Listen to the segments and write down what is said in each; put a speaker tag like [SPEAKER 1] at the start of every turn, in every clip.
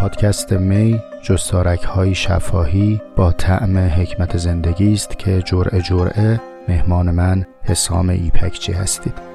[SPEAKER 1] پادکست می جستارک های شفاهی با طعم حکمت زندگی است که جرعه جرعه مهمان من حسام ایپکچی هستید.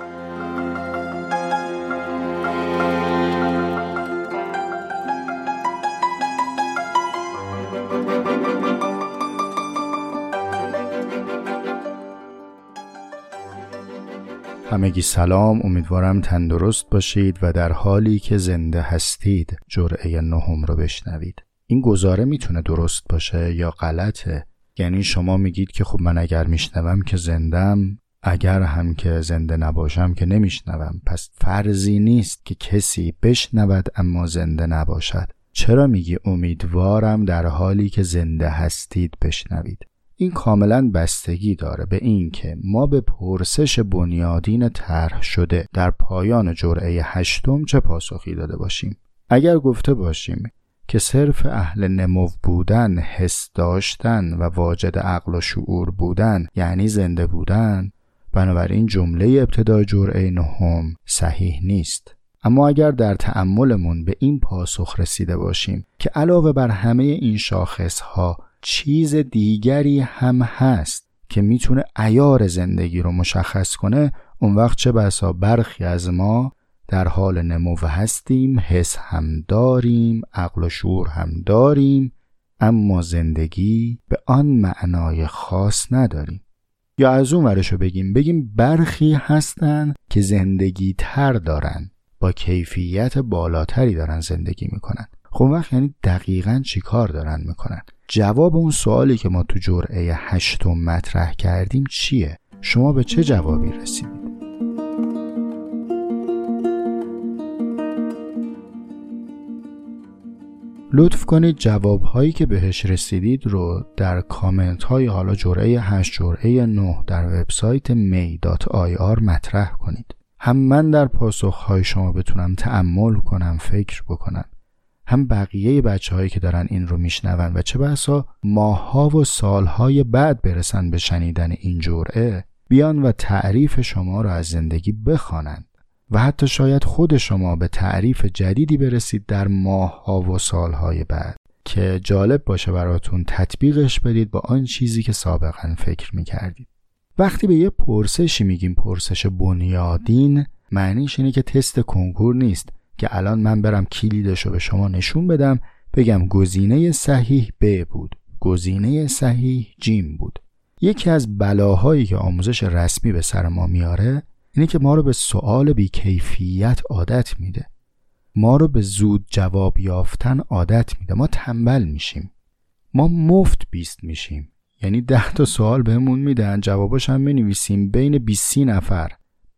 [SPEAKER 1] همگی سلام. امیدوارم تندرست باشید و در حالی که زنده هستید جرعه نهم رو بشنوید. این گزاره می‌تونه درست باشه یا غلطه؟ یعنی شما میگید که خب من اگر میشنوم که زندم اگر هم که زنده نباشم که نمیشنوم. پس فرضی نیست که کسی بشنود اما زنده نباشد. چرا میگی امیدوارم در حالی که زنده هستید بشنوید؟ این کاملا بستگی داره به اینکه ما به پرسش بنیادین طرح شده در پایان جرعه هشتم چه پاسخی داده باشیم. اگر گفته باشیم که صرف اهل نمو بودن حس داشتن و واجد عقل و شعور بودن یعنی زنده بودن بنابراین جمله ابتدای جرعه نهم صحیح نیست. اما اگر در تأملمون به این پاسخ رسیده باشیم که علاوه بر همه این شاخص ها چیز دیگری هم هست که می‌تونه ایار زندگی رو مشخص کنه اون وقت چه بسا برخی از ما در حال نمو هستیم حس هم داریم عقل و شعور هم داریم اما زندگی به آن معنای خاص نداریم. یا از اون ورشو بگیم بگیم برخی هستن که زندگی تر دارن با کیفیت بالاتری دارن زندگی می‌کنن. خب وقت یعنی دقیقا چی کار دارن می‌کنن؟ جواب اون سوالی که ما تو جرعه هشتم مطرح کردیم چیه؟ شما به چه جوابی رسیدید؟ لطف کنید جواب هایی که بهش رسیدید رو در کامنت های حالا جرعه 8 جرعه 9 در وبسایت may.ir مطرح کنید هم من در پاسخ های شما بتونم تعمل کنم فکر بکنم هم بقیه بچه هایی که دارن این رو میشنون و چه بسا ماها و سالهای بعد برسن به شنیدن این جرعه بیان و تعریف شما را از زندگی بخوانند و حتی شاید خود شما به تعریف جدیدی برسید در ماهها و سالهای بعد که جالب باشه براتون تطبیقش بدید با آن چیزی که سابقا فکر می‌کردید. وقتی به یه پرسشی میگیم پرسش بنیادین معنیش اینه که تست کنکور نیست. که الان من برم کلیدش رو به شما نشون بدم بگم گزینه صحیح ب بود گزینه صحیح جیم بود. یکی از بلاهایی که آموزش رسمی به سر ما میاره اینه که ما رو به سوال بیکیفیت عادت میده. ما رو به زود جواب یافتن عادت میده. ما تنبل میشیم. ما مفت بیست میشیم. یعنی ده تا سوال بهمون میدن جواباش هم بنویسیم. بین 20 نفر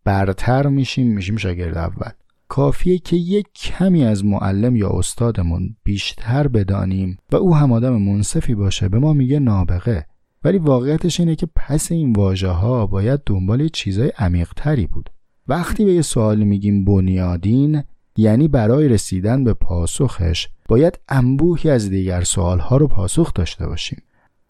[SPEAKER 1] برتر میشیم میشیم شاگرد اول. کافیه که یک کمی از معلم یا استادمون بیشتر بدانیم و او هم آدم منصفی باشه. به ما میگه نابغه. ولی واقعیتش اینه که پس این واژه ها باید دنبال چیزای عمیقتری بود. وقتی به یه سوال میگیم بنیادین یعنی برای رسیدن به پاسخش باید انبوهی از دیگر سوال ها رو پاسخ داشته باشیم.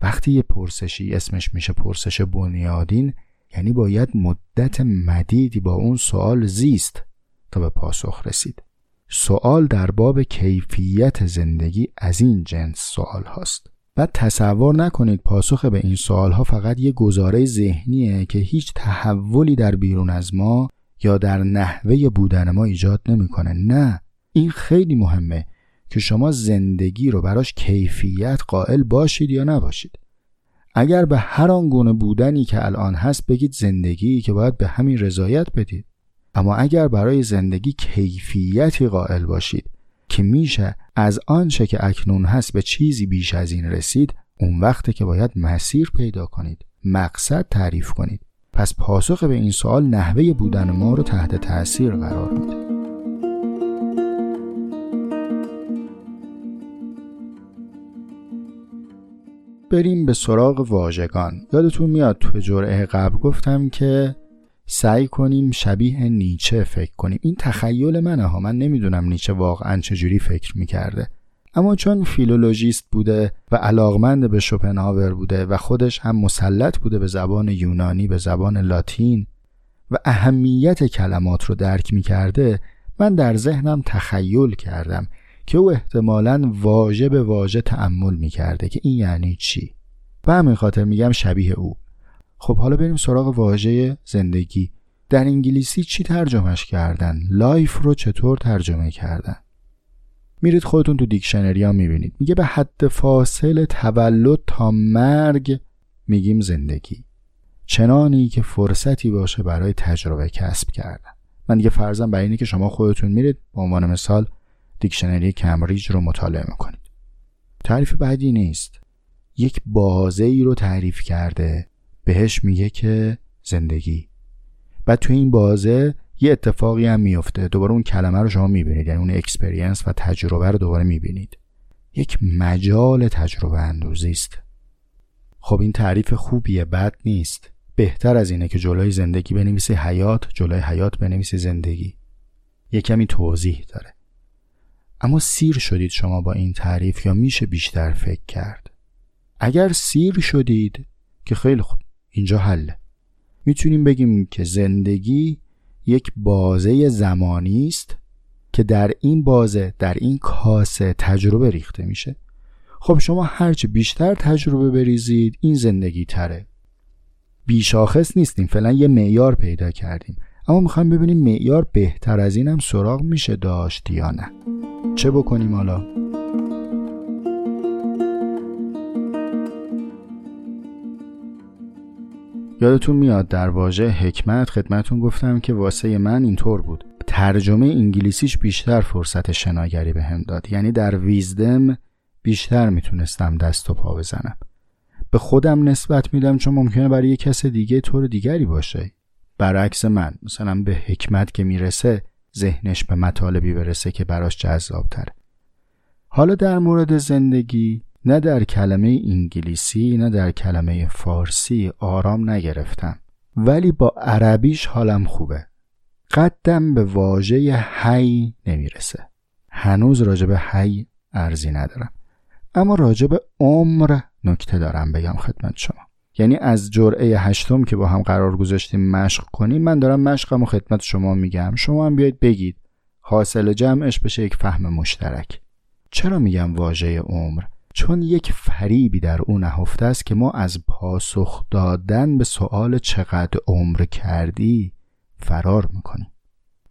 [SPEAKER 1] وقتی یه پرسشی اسمش میشه پرسش بنیادین یعنی باید مدت مدیدی با اون سوال زیست. تا به پاسخ رسید. سوال در باب کیفیت زندگی از این جنس سوال هاست. بعد تصور نکنید پاسخ به این سوال ها فقط یه گزاره ذهنیه که هیچ تحولی در بیرون از ما یا در نحوه بودن ما ایجاد نمی‌کنه. نه این خیلی مهمه که شما زندگی رو براش کیفیت قائل باشید یا نباشید. اگر به هر آن گونه بودنی که الان هست بگید زندگی که باید به همین رضایت بدید. اما اگر برای زندگی کیفیتی قائل باشید که میشه از آنچه که اکنون هست به چیزی بیش از این رسید اون وقته که باید مسیر پیدا کنید مقصد تعریف کنید. پس پاسخ به این سوال نحوه بودن ما رو تحت تاثیر قرار میده. بریم به سراغ واژگان. یادتون میاد تو جرعه قبل گفتم که سعی کنیم شبیه نیچه فکر کنیم. این تخیل منه ها. من نمی‌دونم نیچه واقعا چجوری فکر می‌کرده. اما چون فیلولوژیست بوده و علاقمند به شوپنهاور بوده و خودش هم مسلط بوده به زبان یونانی به زبان لاتین و اهمیت کلمات رو درک می‌کرده من در ذهنم تخیل کردم که او احتمالا واژه به واژه تأمل می‌کرده که این یعنی چی. به همین خاطر میگم شبیه او. خب حالا بریم سراغ واژه زندگی. در انگلیسی چی ترجمهش کردن؟ life رو چطور ترجمه کردن؟ میرید خودتون تو دیکشنری ها می‌بینید. میگه به حد فاصل تولد تا مرگ میگیم زندگی. چنانی که فرصتی باشه برای تجربه کسب کردن. من دیگه فرضم بر اینه که شما خودتون میرید به عنوان مثال دیکشنری کمبریج رو مطالعه می‌کنید. تعریف بعدی نیست. یک بازه ای رو تعریف کرده. بهش میگه که زندگی. بعد تو این بازه یه اتفاقی هم میفته دوباره اون کلمه رو شما می‌بینید. یعنی اون experience و تجربه رو دوباره می‌بینید. یک مجال تجربه اندوزی است. خب این تعریف خوبیه بد نیست. بهتر از اینه که جلوی زندگی بنویسی حیات جلوی حیات بنویسی زندگی. یه کمی توضیح داره. اما سیر شدید شما با این تعریف یا میشه بیشتر فکر کرد؟ اگر سیر شدید که خیلی خوب. اینجا حله می‌تونیم بگیم که زندگی یک بازه زمانی است که در این بازه در این کاسه تجربه ریخته میشه. خب شما هرچه بیشتر تجربه بریزید این زندگی تره. بیشاخص نیستیم فعلا یه معیار پیدا کردیم. اما می‌خوایم ببینیم معیار بهتر از اینم سراغ میشه داشت یا نه. چه بکنیم حالا؟ یادتون میاد در واژه حکمت خدمتون گفتم که واسه من اینطور بود. ترجمه انگلیسیش بیشتر فرصت شناگری به هم داد. یعنی در ویزدم بیشتر می‌تونستم دست و پا بزنم. به خودم نسبت میدم چون ممکنه برای یه کس دیگه طور دیگری باشه. برعکس من مثلا به حکمت که می‌رسه ذهنش به مطالبی برسه که براش جذاب تره حالا در مورد زندگی نه در کلمه انگلیسی نه در کلمه فارسی آرام نگرفتم. ولی با عربیش حالم خوبه. قدم به واژه حی نمی‌رسه. هنوز راجب حی ارزی ندارم. اما راجب عمر نکته دارم بگم خدمت شما. یعنی از جرعه هشتم که با هم قرار گذاشتیم مشق کنیم من دارم مشقم و خدمت شما میگم. شما هم بیاید بگید حاصل جمعش بشه یک فهم مشترک. چرا میگم واژه عمر؟ چون یک فریبی در او نهفته است که ما از پاسخ دادن به سوال چقدر عمر کردی فرار می‌کنیم.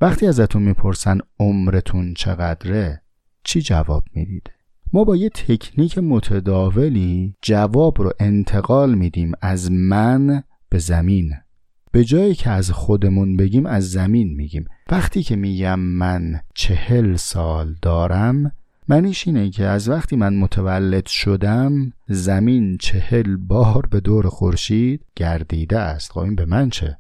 [SPEAKER 1] وقتی ازتون می‌پرسن عمرتون چقدره چی جواب می‌دید؟ ما با یه تکنیک متداولی جواب رو انتقال میدیم از من به زمین. به جایی که از خودمون بگیم از زمین میگیم. وقتی که میگم من چهل سال دارم معنیش اینه که از وقتی من متولد شدم زمین چهل بار به دور خورشید گردیده است. خب این به من چه؟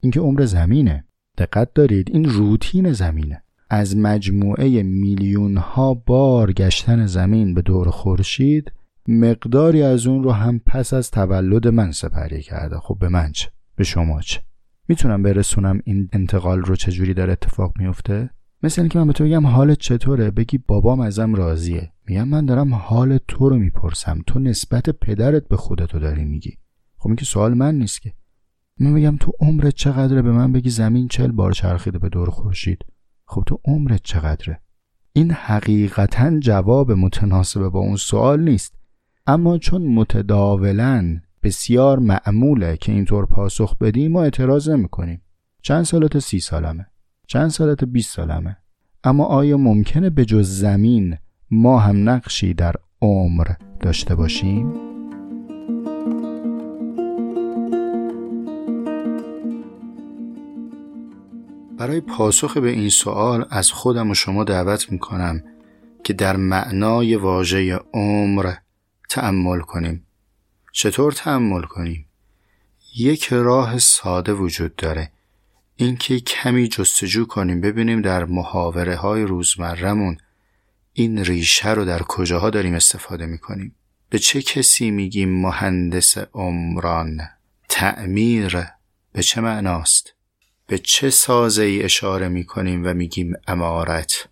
[SPEAKER 1] اینکه عمر زمینه. دقت دارید این روتین زمینه. از مجموعه میلیون ها بار گشتن زمین به دور خورشید مقداری از اون رو هم پس از تولد من سپری کرده. خب به من چه؟ به شما چه؟ می‌تونم برسونم این انتقال رو چجوری داره اتفاق میفته؟ مثل اینکه من به تو بگم حالت چطوره بگی بابام ازم راضیه. میگم من دارم حال تو رو می‌پرسم. تو نسبت پدرت به خودتو داری میگی. خب این که سوال من نیست که. من بگم تو عمرت چقدره به من بگی زمین چل بار چرخیده به دور خورشید؟ خب تو عمرت چقدره؟ این حقیقتا جواب متناسب با اون سوال نیست. اما چون متداولا بسیار معموله که اینطور پاسخ بدیم ما اعتراض نمی‌کنیم. چند سالت سی سالمه. چند سالت 20 سالمه اما آیا ممکنه به جز زمین ما هم نقشی در عمر داشته باشیم؟ برای پاسخ به این سوال از خودم و شما دعوت می‌کنم که در معنای واژه عمر تأمل کنیم چطور تأمل کنیم؟ یک راه ساده وجود داره اینکه کمی جستجو کنیم ببینیم در محاوره های روزمرمون این ریشه رو در کجاها داریم استفاده می‌کنیم. به چه کسی میگیم مهندس عمران؟ تعمیر به چه معناست؟ به چه سازه ای اشاره می‌کنیم و میگیم امارت؟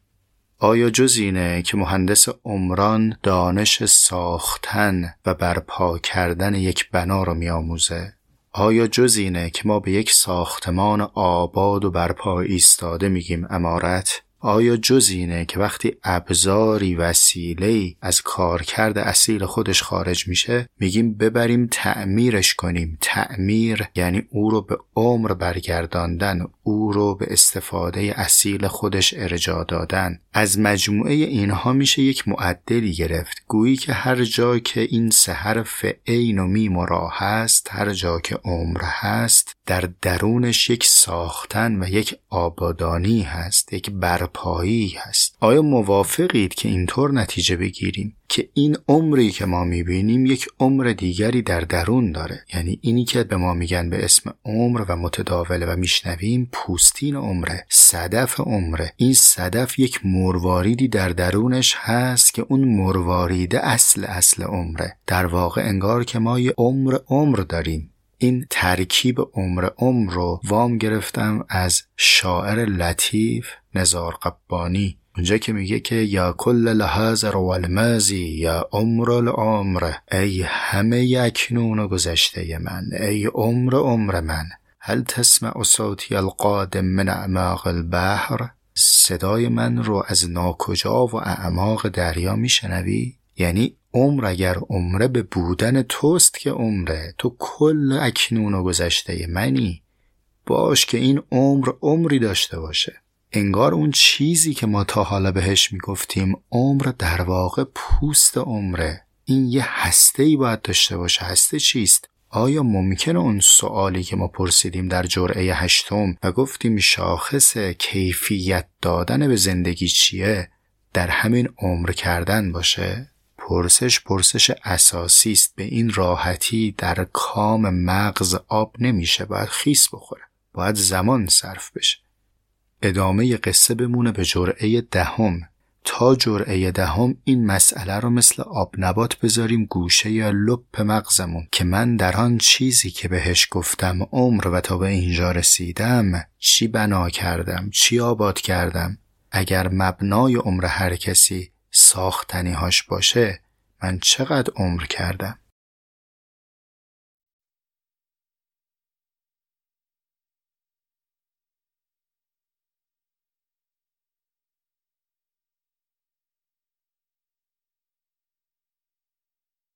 [SPEAKER 1] آیا جز اینه که مهندس عمران دانش ساختن و برپا کردن یک بنا رو میآموزه؟ آیا جز اینه که ما به یک ساختمان آباد و برپا ایستاده میگیم امارت؟ آیا جز اینه که وقتی ابزاری وسیله از کارکرد اصیل خودش خارج میشه میگیم ببریم تعمیرش کنیم؟ تعمیر یعنی او رو به عمر برگرداندن او رو به استفاده اصیل خودش ارجا دادن. از مجموعه اینها میشه یک معدلی گرفت گویی که هر جا که این سه حرف عین و میم و را هست هر جا که عمر هست در درونش یک ساختن و یک آبادانی هست یک برپایی هست. آیا موافقید که اینطور نتیجه بگیریم؟ که این عمری که ما می‌بینیم یک عمر دیگری در درون داره. یعنی اینی که به ما میگن به اسم عمر و متداوله و میشنویم پوستین عمره صدف عمره. این صدف یک مرواریدی در درونش هست که اون مرواریده اصل اصل عمره. در واقع انگار که ما یه عمر عمر داریم. این ترکیب عمر عمر رو وام گرفتم از شاعر لطیف نزار قبانی. اونجا که میگه که یا کل لحاظر و المازی یا عمر العمر ای همه یکنون و گذشته من ای عمر عمر من هل تسمع صوتی القادم من اعماق البحر؟ صدای من رو از ناکجا و اعماق دریا میشنوی؟ یعنی عمر اگر عمره به بودن توست که عمره تو کل اکنون و گذشته منی. باش که این عمر عمری داشته باشه. انگار اون چیزی که ما تا حالا بهش می‌گفتیم عمر در واقع پوست عمره. این یه هسته ای باید داشته باشه. هسته چیست؟ آیا ممکنه اون سوالی که ما پرسیدیم در جرعه هشتم و گفتیم شاخص کیفیت دادن به زندگی چیه؟ در همین عمر کردن باشه؟ پرسش پرسش اساسی است. به این راحتی در کام مغز آب نمیشه. باید خیس بخوره. باید زمان صرف بشه. ادامه قصه بمونه به جرعه دهم. تا جرعه دهم این مسئله رو مثل آب نبات بذاریم گوشه یا لپ مغزمون. که من در آن چیزی که بهش گفتم عمر و تا به اینجا رسیدم چی بنا کردم؟ چی آباد کردم؟ اگر مبنای عمر هر کسی ساختنی هاش باشه من چقدر عمر کردم؟